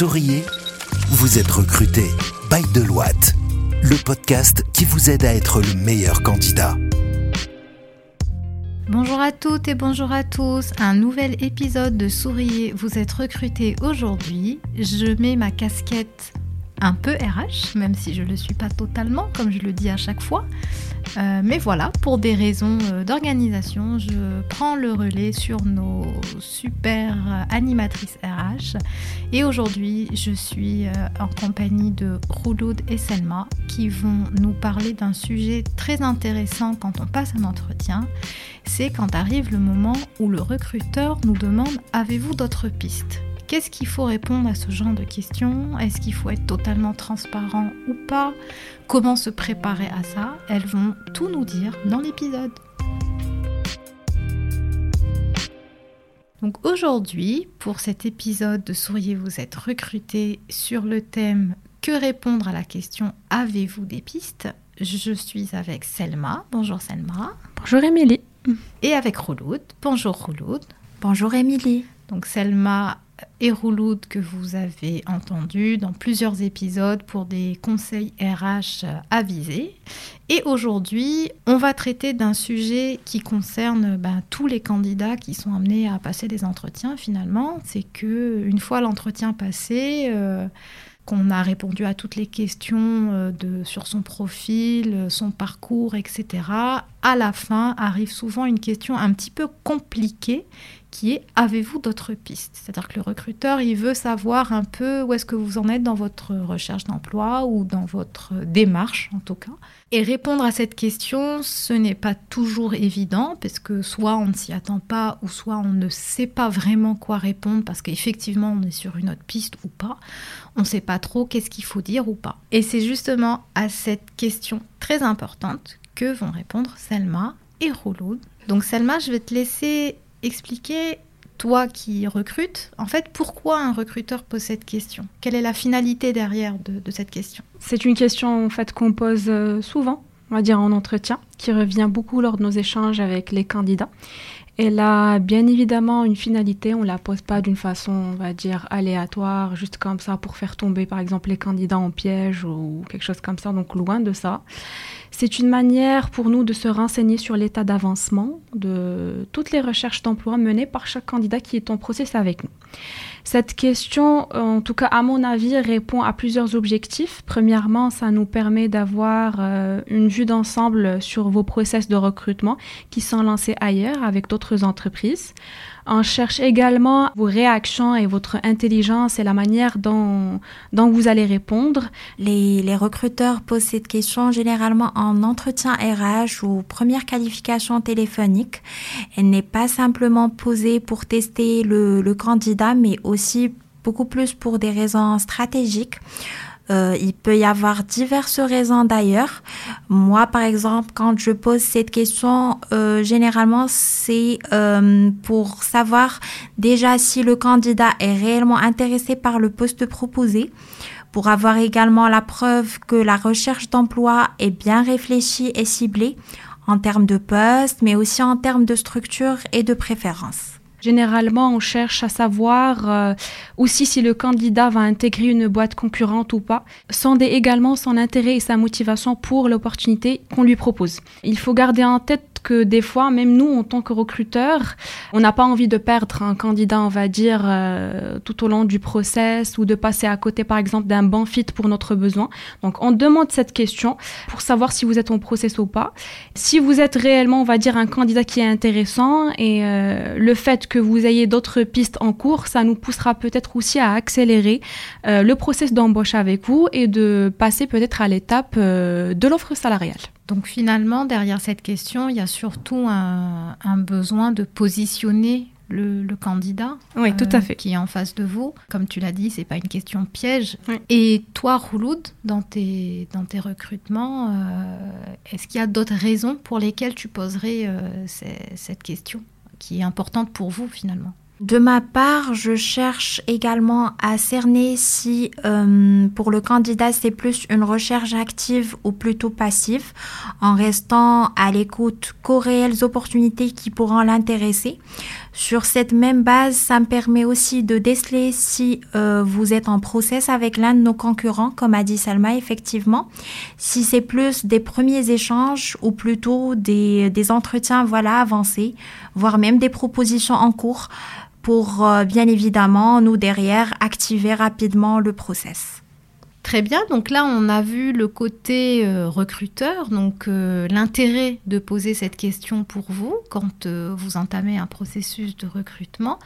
Souriez, vous êtes recruté by Deloitte, le podcast qui vous aide à être le meilleur candidat. Bonjour à toutes et bonjour à tous. Un nouvel épisode de Souriez, vous êtes recruté aujourd'hui. Je mets ma casquette un peu RH, même si je ne le suis pas totalement, comme je le dis à chaque fois. Euh, mais voilà, pour des raisons euh, d'organisation, je prends le relais sur nos super animatrices RH. Et aujourd'hui, je suis euh, en compagnie de Rouloud et Selma qui vont nous parler d'un sujet très intéressant quand on passe un entretien. C'est quand arrive le moment où le recruteur nous demande Avez-vous d'autres pistes? Qu'est-ce qu'il faut répondre à ce genre de questions? Est-ce qu'il faut être totalement transparent ou pas? Comment se préparer à ça? Elles vont tout nous dire dans l'épisode. Donc aujourd'hui, pour cet épisode de Souriez, vous êtes recruté sur le thème Que répondre à la question Avez-vous des pistes? Je suis avec Selma. Bonjour Selma. Bonjour Émilie. Et avec Rouloud. Bonjour Rouloud. Bonjour Émilie. Donc Selma et Rouloud que vous avez entendu dans plusieurs épisodes pour des conseils RH avisés. Et aujourd'hui, on va traiter d'un sujet qui concerne ben, tous les candidats qui sont amenés à passer des entretiens finalement. C'est que une fois l'entretien passé, euh, qu'on a répondu à toutes les questions euh, de, sur son profil, son parcours, etc. À la fin arrive souvent une question un petit peu compliquée qui est avez-vous d'autres pistes? C'est-à-dire que le recruteur, il veut savoir un peu où est-ce que vous en êtes dans votre recherche d'emploi ou dans votre démarche en tout cas. Et répondre à cette question, ce n'est pas toujours évident parce que soit on ne s'y attend pas ou soit on ne sait pas vraiment quoi répondre parce qu'effectivement on est sur une autre piste ou pas. On ne sait pas trop qu'est-ce qu'il faut dire ou pas. Et c'est justement à cette question très importante que vont répondre Selma et Rouloud. Donc Selma, je vais te laisser expliquer, toi qui recrutes, en fait, pourquoi un recruteur pose cette question? Quelle est la finalité derrière de, cette question? C'est une question en fait qu'on pose euh, souvent, on va dire en entretien, qui revient beaucoup lors de nos échanges avec les candidats. Elle a bien évidemment une finalité, on ne la pose pas d'une façon, on va dire, aléatoire, juste comme ça pour faire tomber par exemple les candidats en piège ou quelque chose comme ça, donc loin de ça. C'est une manière pour nous de se renseigner sur l'état d'avancement de toutes les recherches d'emploi menées par chaque candidat qui est en process avec nous. Cette question, en tout cas à mon avis, répond à plusieurs objectifs. Premièrement, ça nous permet d'avoir euh, une vue d'ensemble sur vos process de recrutement qui sont lancés ailleurs avec d'autres entreprises. On cherche également vos réactions et votre intelligence et la manière dont, vous allez répondre. Les, recruteurs posent cette question généralement en entretien RH ou première qualification téléphonique. Elle n'est pas simplement posée pour tester le candidat, mais aussi beaucoup plus pour des raisons stratégiques. Euh, il peut y avoir diverses raisons d'ailleurs. Moi, par exemple, quand je pose cette question, euh, généralement, c'est euh, pour savoir déjà si le candidat est réellement intéressé par le poste proposé pour avoir également la preuve que la recherche d'emploi est bien réfléchie et ciblée en termes de poste, mais aussi en termes de structure et de préférence. Généralement, on cherche à savoir euh, aussi si le candidat va intégrer une boîte concurrente ou pas, sonder également son intérêt et sa motivation pour l'opportunité qu'on lui propose. Il faut garder en tête que des fois, même nous, en tant que recruteurs, on n'a pas envie de perdre un candidat, on va dire, euh, tout au long du process ou de passer à côté, par exemple, d'un bon fit pour notre besoin. Donc, on demande cette question pour savoir si vous êtes en process ou pas. Si vous êtes réellement, on va dire, un candidat qui est intéressant et euh, le fait que vous ayez d'autres pistes en cours, ça nous poussera peut-être aussi à accélérer euh, le process d'embauche avec vous et de passer peut-être à l'étape de l'offre salariale. Donc finalement, derrière cette question, il y a surtout un, besoin de positionner le, candidat oui, tout à euh, fait. qui est en face de vous. Comme tu l'as dit, c'est pas une question piège. Et toi, Rouloud, dans tes, dans tes recrutements, euh, est-ce qu'il y a d'autres raisons pour lesquelles tu poserais euh, cette question? Qui est importante pour vous finalement de ma part, je cherche également à cerner si euh, pour le candidat c'est plus une recherche active ou plutôt passive, en restant à l'écoute qu'aux réelles opportunités qui pourront l'intéresser. Sur cette même base, ça me permet aussi de déceler si euh, vous êtes en process avec l'un de nos concurrents, comme a dit Salma, effectivement. Si c'est plus des premiers échanges ou plutôt des, des entretiens voilà, avancés, voire même des propositions en cours pour, euh, bien évidemment, nous derrière, activer rapidement le process. Très bien, donc là on a vu le côté euh, recruteur, donc euh, l'intérêt de poser cette question pour vous quand euh, vous entamez un processus de recrutement.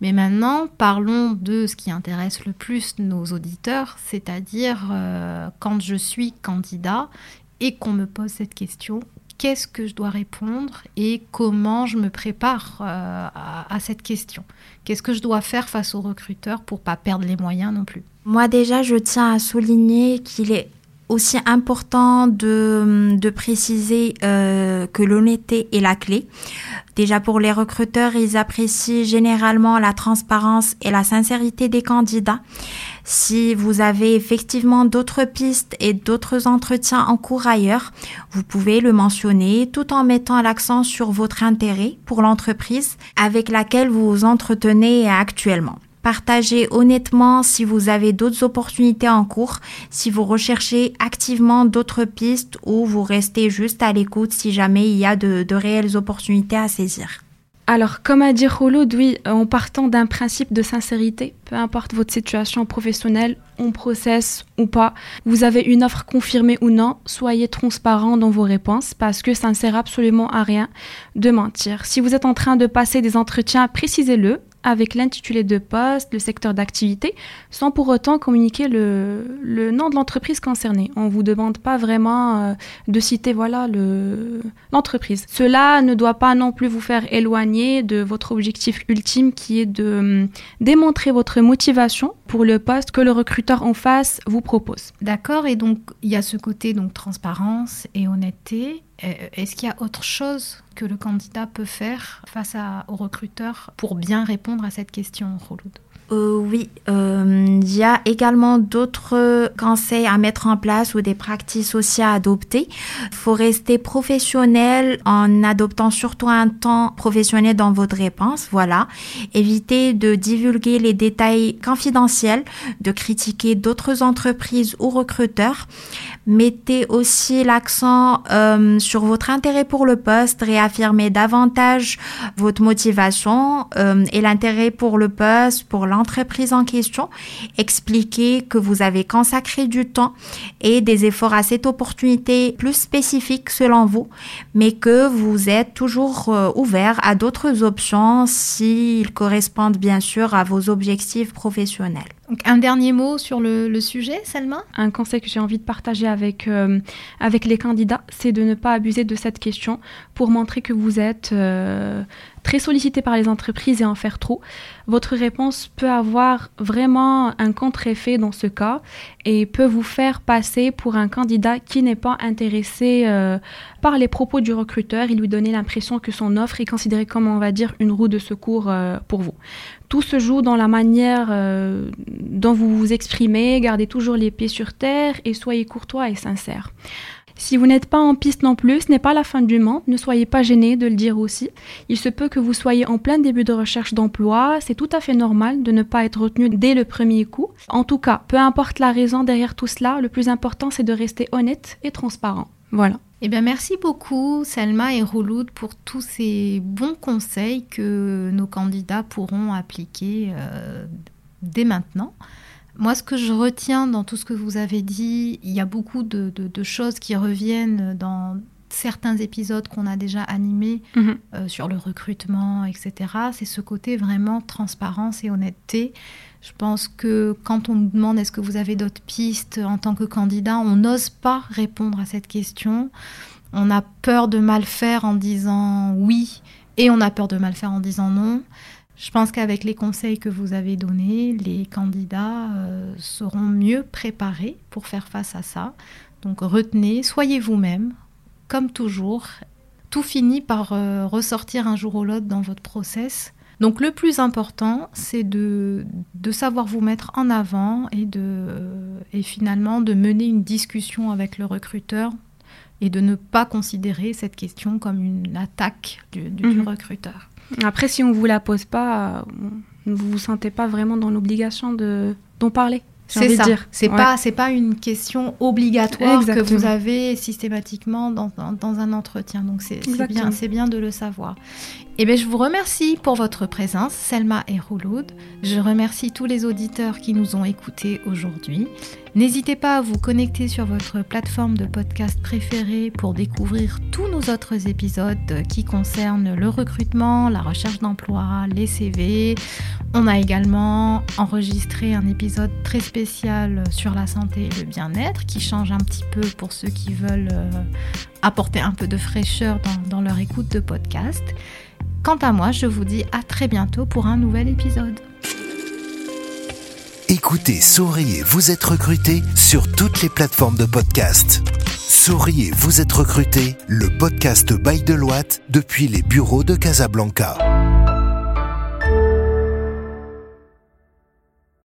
Mais maintenant, parlons de ce qui intéresse le plus nos auditeurs, c'est-à-dire quand je suis candidat et qu'on me pose cette question, qu'est-ce que je dois répondre et comment je me prépare à, à cette question? Qu'est-ce que je dois faire face au recruteur pour pas perdre les moyens non plus? Moi déjà, je tiens à souligner qu'il est aussi important de, de préciser euh, que l'honnêteté est la clé. Déjà pour les recruteurs, ils apprécient généralement la transparence et la sincérité des candidats. Si vous avez effectivement d'autres pistes et d'autres entretiens en cours ailleurs, vous pouvez le mentionner tout en mettant l'accent sur votre intérêt pour l'entreprise avec laquelle vous vous entretenez actuellement. Partagez honnêtement si vous avez d'autres opportunités en cours, si vous recherchez activement d'autres pistes ou vous restez juste à l'écoute si jamais il y a de, réelles opportunités à saisir. Alors, comme a dit Roloud, oui, en partant d'un principe de sincérité, peu importe votre situation professionnelle, on processe ou pas, vous avez une offre confirmée ou non, soyez transparent dans vos réponses parce que ça ne sert absolument à rien de mentir. Si vous êtes en train de passer des entretiens, précisez-le avec l'intitulé de poste, le secteur d'activité, sans pour autant communiquer le, nom de l'entreprise concernée. On ne vous demande pas vraiment euh, de citer voilà l'entreprise. Cela ne doit pas non plus vous faire éloigner de votre objectif ultime qui est de hum, démontrer votre motivation pour le poste que le recruteur en face vous propose. D'accord, et donc il y a ce côté donc transparence et honnêteté. Euh, est-ce qu'il y a autre chose que le candidat peut faire face à, au recruteur pour bien répondre à cette question, Roloud euh, oui, euh, il y a également d'autres conseils à mettre en place ou des pratiques aussi à adopter. Il faut rester professionnel en adoptant surtout un temps professionnel dans votre réponse. Voilà. Évitez de divulguer les détails confidentiels, de critiquer d'autres entreprises ou recruteurs. Mettez aussi l'accent euh, sur votre intérêt pour le poste, réaffirmez davantage votre motivation euh, et l'intérêt pour le poste, pour l'entreprise en question. Expliquez que vous avez consacré du temps et des efforts à cette opportunité plus spécifique selon vous, mais que vous êtes toujours euh, ouvert à d'autres options s'ils correspondent bien sûr à vos objectifs professionnels. Donc, un dernier mot sur le, sujet, Selma Un conseil que j'ai envie de partager avec, euh, avec les candidats, c'est de ne pas abuser de cette question pour montrer que vous êtes euh, très sollicité par les entreprises et en faire trop. Votre réponse peut avoir vraiment un contre-effet dans ce cas et peut vous faire passer pour un candidat qui n'est pas intéressé euh, par les propos du recruteur et lui donner l'impression que son offre est considérée comme, on va dire, une roue de secours euh, pour vous. Tout se joue dans la manière euh, dont vous vous exprimez, gardez toujours les pieds sur terre et soyez courtois et sincère. Si vous n'êtes pas en piste non plus, ce n'est pas la fin du monde, ne soyez pas gêné de le dire aussi. Il se peut que vous soyez en plein début de recherche d'emploi, c'est tout à fait normal de ne pas être retenu dès le premier coup. En tout cas, peu importe la raison derrière tout cela, le plus important c'est de rester honnête et transparent. Voilà. Eh bien, merci beaucoup, Selma et Rouloud, pour tous ces bons conseils que nos candidats pourront appliquer euh, dès maintenant. Moi, ce que je retiens dans tout ce que vous avez dit, il y a beaucoup de, choses qui reviennent dans certains épisodes qu'on a déjà animés mhm. euh, sur le recrutement, etc. C'est ce côté vraiment transparence et honnêteté. Je pense que quand on nous demande est-ce que vous avez d'autres pistes en tant que candidat, on n'ose pas répondre à cette question. On a peur de mal faire en disant oui et on a peur de mal faire en disant non. Je pense qu'avec les conseils que vous avez donnés, les candidats euh, seront mieux préparés pour faire face à ça. Donc retenez, soyez vous-même, comme toujours. Tout finit par euh, ressortir un jour ou l'autre dans votre process. Donc le plus important, c'est de, de, savoir vous mettre en avant et, de, et finalement de mener une discussion avec le recruteur et de ne pas considérer cette question comme une attaque du, du, mhm. recruteur. Après, si on vous la pose pas, vous vous sentez pas vraiment dans l'obligation de d'en parler. C'est ça. C'est pas c'est pas une question obligatoire que vous avez systématiquement dans, dans, un entretien. Donc c'est bien c'est bien de le savoir. Eh bien, je vous remercie pour votre présence, Selma et Rouloud. Je remercie tous les auditeurs qui nous ont écoutés aujourd'hui. N'hésitez pas à vous connecter sur votre plateforme de podcast préférée pour découvrir tous nos autres épisodes qui concernent le recrutement, la recherche d'emploi, les CV. On a également enregistré un épisode très spécial sur la santé et le bien-être qui change un petit peu pour ceux qui veulent euh, apporter un peu de fraîcheur dans, dans leur écoute de podcast. Quant à moi, je vous dis à très bientôt pour un nouvel épisode. Écoutez Souriez, vous êtes recruté sur toutes les plateformes de podcast. Souriez, vous êtes recruté, le podcast by Deloitte depuis les bureaux de Casablanca.